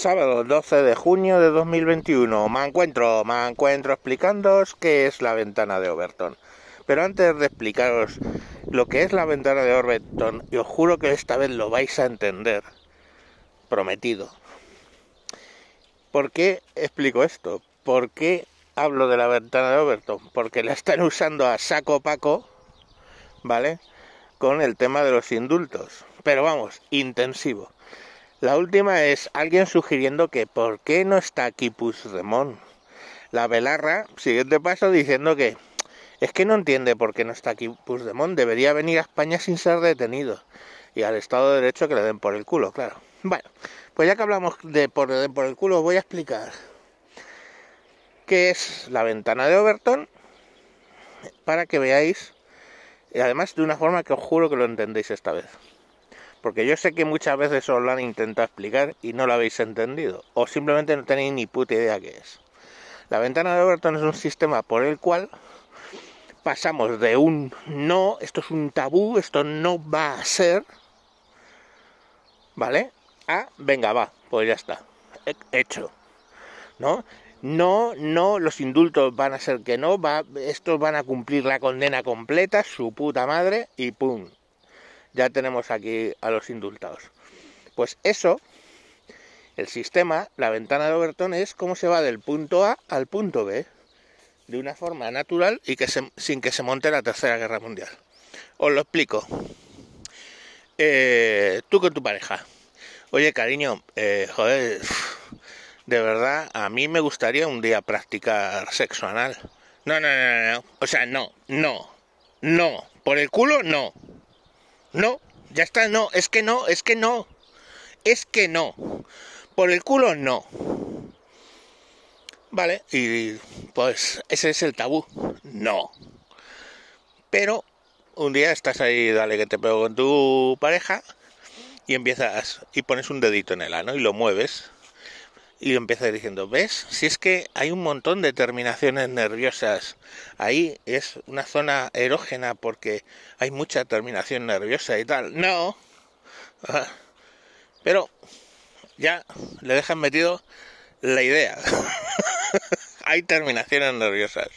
Sábado 12 de junio de 2021. Me encuentro, me encuentro explicándoos qué es la ventana de Overton. Pero antes de explicaros lo que es la ventana de Overton, os juro que esta vez lo vais a entender, prometido. ¿Por qué explico esto? ¿Por qué hablo de la ventana de Overton? Porque la están usando a saco paco, ¿vale? Con el tema de los indultos. Pero vamos, intensivo. La última es alguien sugiriendo que ¿por qué no está aquí Puigdemont? La Belarra, siguiente paso, diciendo que es que no entiende por qué no está aquí Puigdemont. Debería venir a España sin ser detenido. Y al Estado de Derecho que le den por el culo, claro. Bueno, pues ya que hablamos de por, por el culo, voy a explicar qué es la ventana de Overton para que veáis, y además de una forma que os juro que lo entendéis esta vez. Porque yo sé que muchas veces os lo han intentado explicar y no lo habéis entendido, o simplemente no tenéis ni puta idea qué es. La ventana de Overton es un sistema por el cual pasamos de un no, esto es un tabú, esto no va a ser, ¿vale? A, venga, va, pues ya está, hecho, ¿no? No, no, los indultos van a ser que no, va, estos van a cumplir la condena completa, su puta madre, y pum, ya tenemos aquí a los indultados. Pues eso, el sistema, la ventana de Overton es cómo se va del punto A al punto B de una forma natural y que sin que se monte la tercera guerra mundial. Os lo explico. Eh, tú con tu pareja. Oye, cariño, eh, joder, de verdad, a mí me gustaría un día practicar sexo anal. No, no, no, no. O sea, no, no, no. Por el culo, no. No, ya está, no. Es que no, es que no. Es que no. Por el culo, no. Vale, y pues ese es el tabú. No. Pero un día estás ahí, dale que te pego con tu pareja y empiezas y pones un dedito en el ano y lo mueves y empiezas diciendo, ¿ves? Si es que hay un montón de terminaciones nerviosas. Ahí es una zona erógena porque hay mucha terminación nerviosa y tal. No. Pero ya le dejan metido la idea. hay terminaciones nerviosas.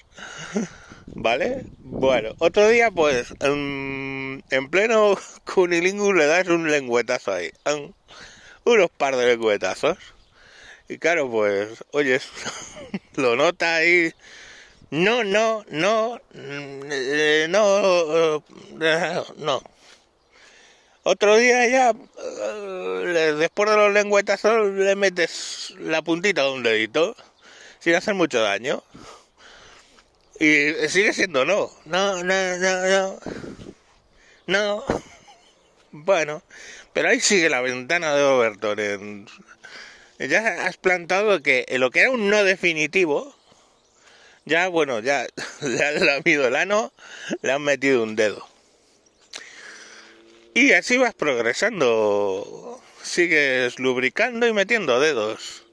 ¿Vale? Bueno, otro día pues en, pleno cunilingus le das un lengüetazo ahí. Unos par de lengüetazos. Y claro, pues, oyes, lo nota ahí. No, no, no, eh, no, eh, no. Otro día ya, eh, después de los lengüetazos, le metes la puntita de un dedito sin hacer mucho daño. Y sigue siendo no. No, no, no, no. No. Bueno, pero ahí sigue la ventana de Overton. Ya has plantado que lo que era un no definitivo, ya bueno, ya le han lamido el ano, le han metido un dedo. Y así vas progresando. Sigues lubricando y metiendo dedos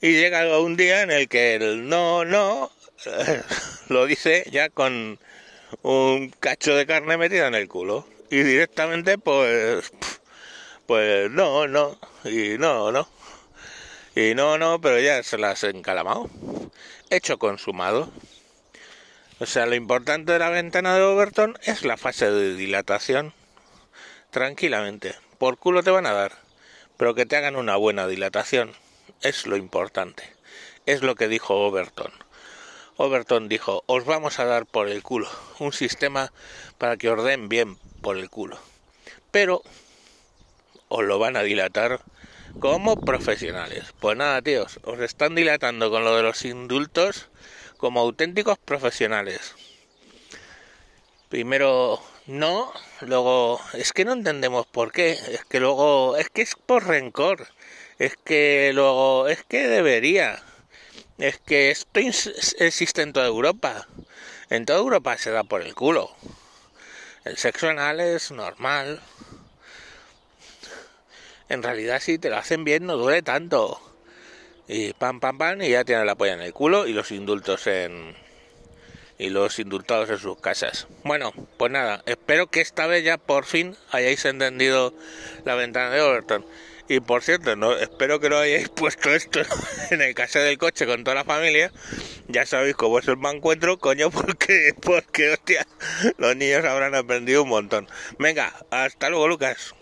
y llega un día en el que el no, no, lo dice ya con un cacho de carne metida en el culo. Y directamente pues, pues no, no, y no, no. Y no, no, pero ya se las encalamado. Hecho consumado. O sea, lo importante de la ventana de Overton es la fase de dilatación. Tranquilamente. Por culo te van a dar. Pero que te hagan una buena dilatación es lo importante. Es lo que dijo Overton. Overton dijo, os vamos a dar por el culo un sistema para que os den bien por el culo. Pero os lo van a dilatar como profesionales. Pues nada, tíos, os están dilatando con lo de los indultos como auténticos profesionales. Primero no, luego es que no entendemos por qué, es que luego es que es por rencor es que luego, es que debería, es que esto existe en toda Europa, en toda Europa se da por el culo. El sexo anal es normal. En realidad si te lo hacen bien no duele tanto. Y pam pam pam y ya tiene la polla en el culo y los indultos en y los indultados en sus casas. Bueno, pues nada, espero que esta vez ya por fin hayáis entendido la ventana de Overton. Y por cierto, no, espero que no hayáis puesto esto en el caso del coche con toda la familia. Ya sabéis cómo es el encuentro, coño, porque, porque, hostia, los niños habrán aprendido un montón. Venga, hasta luego, Lucas.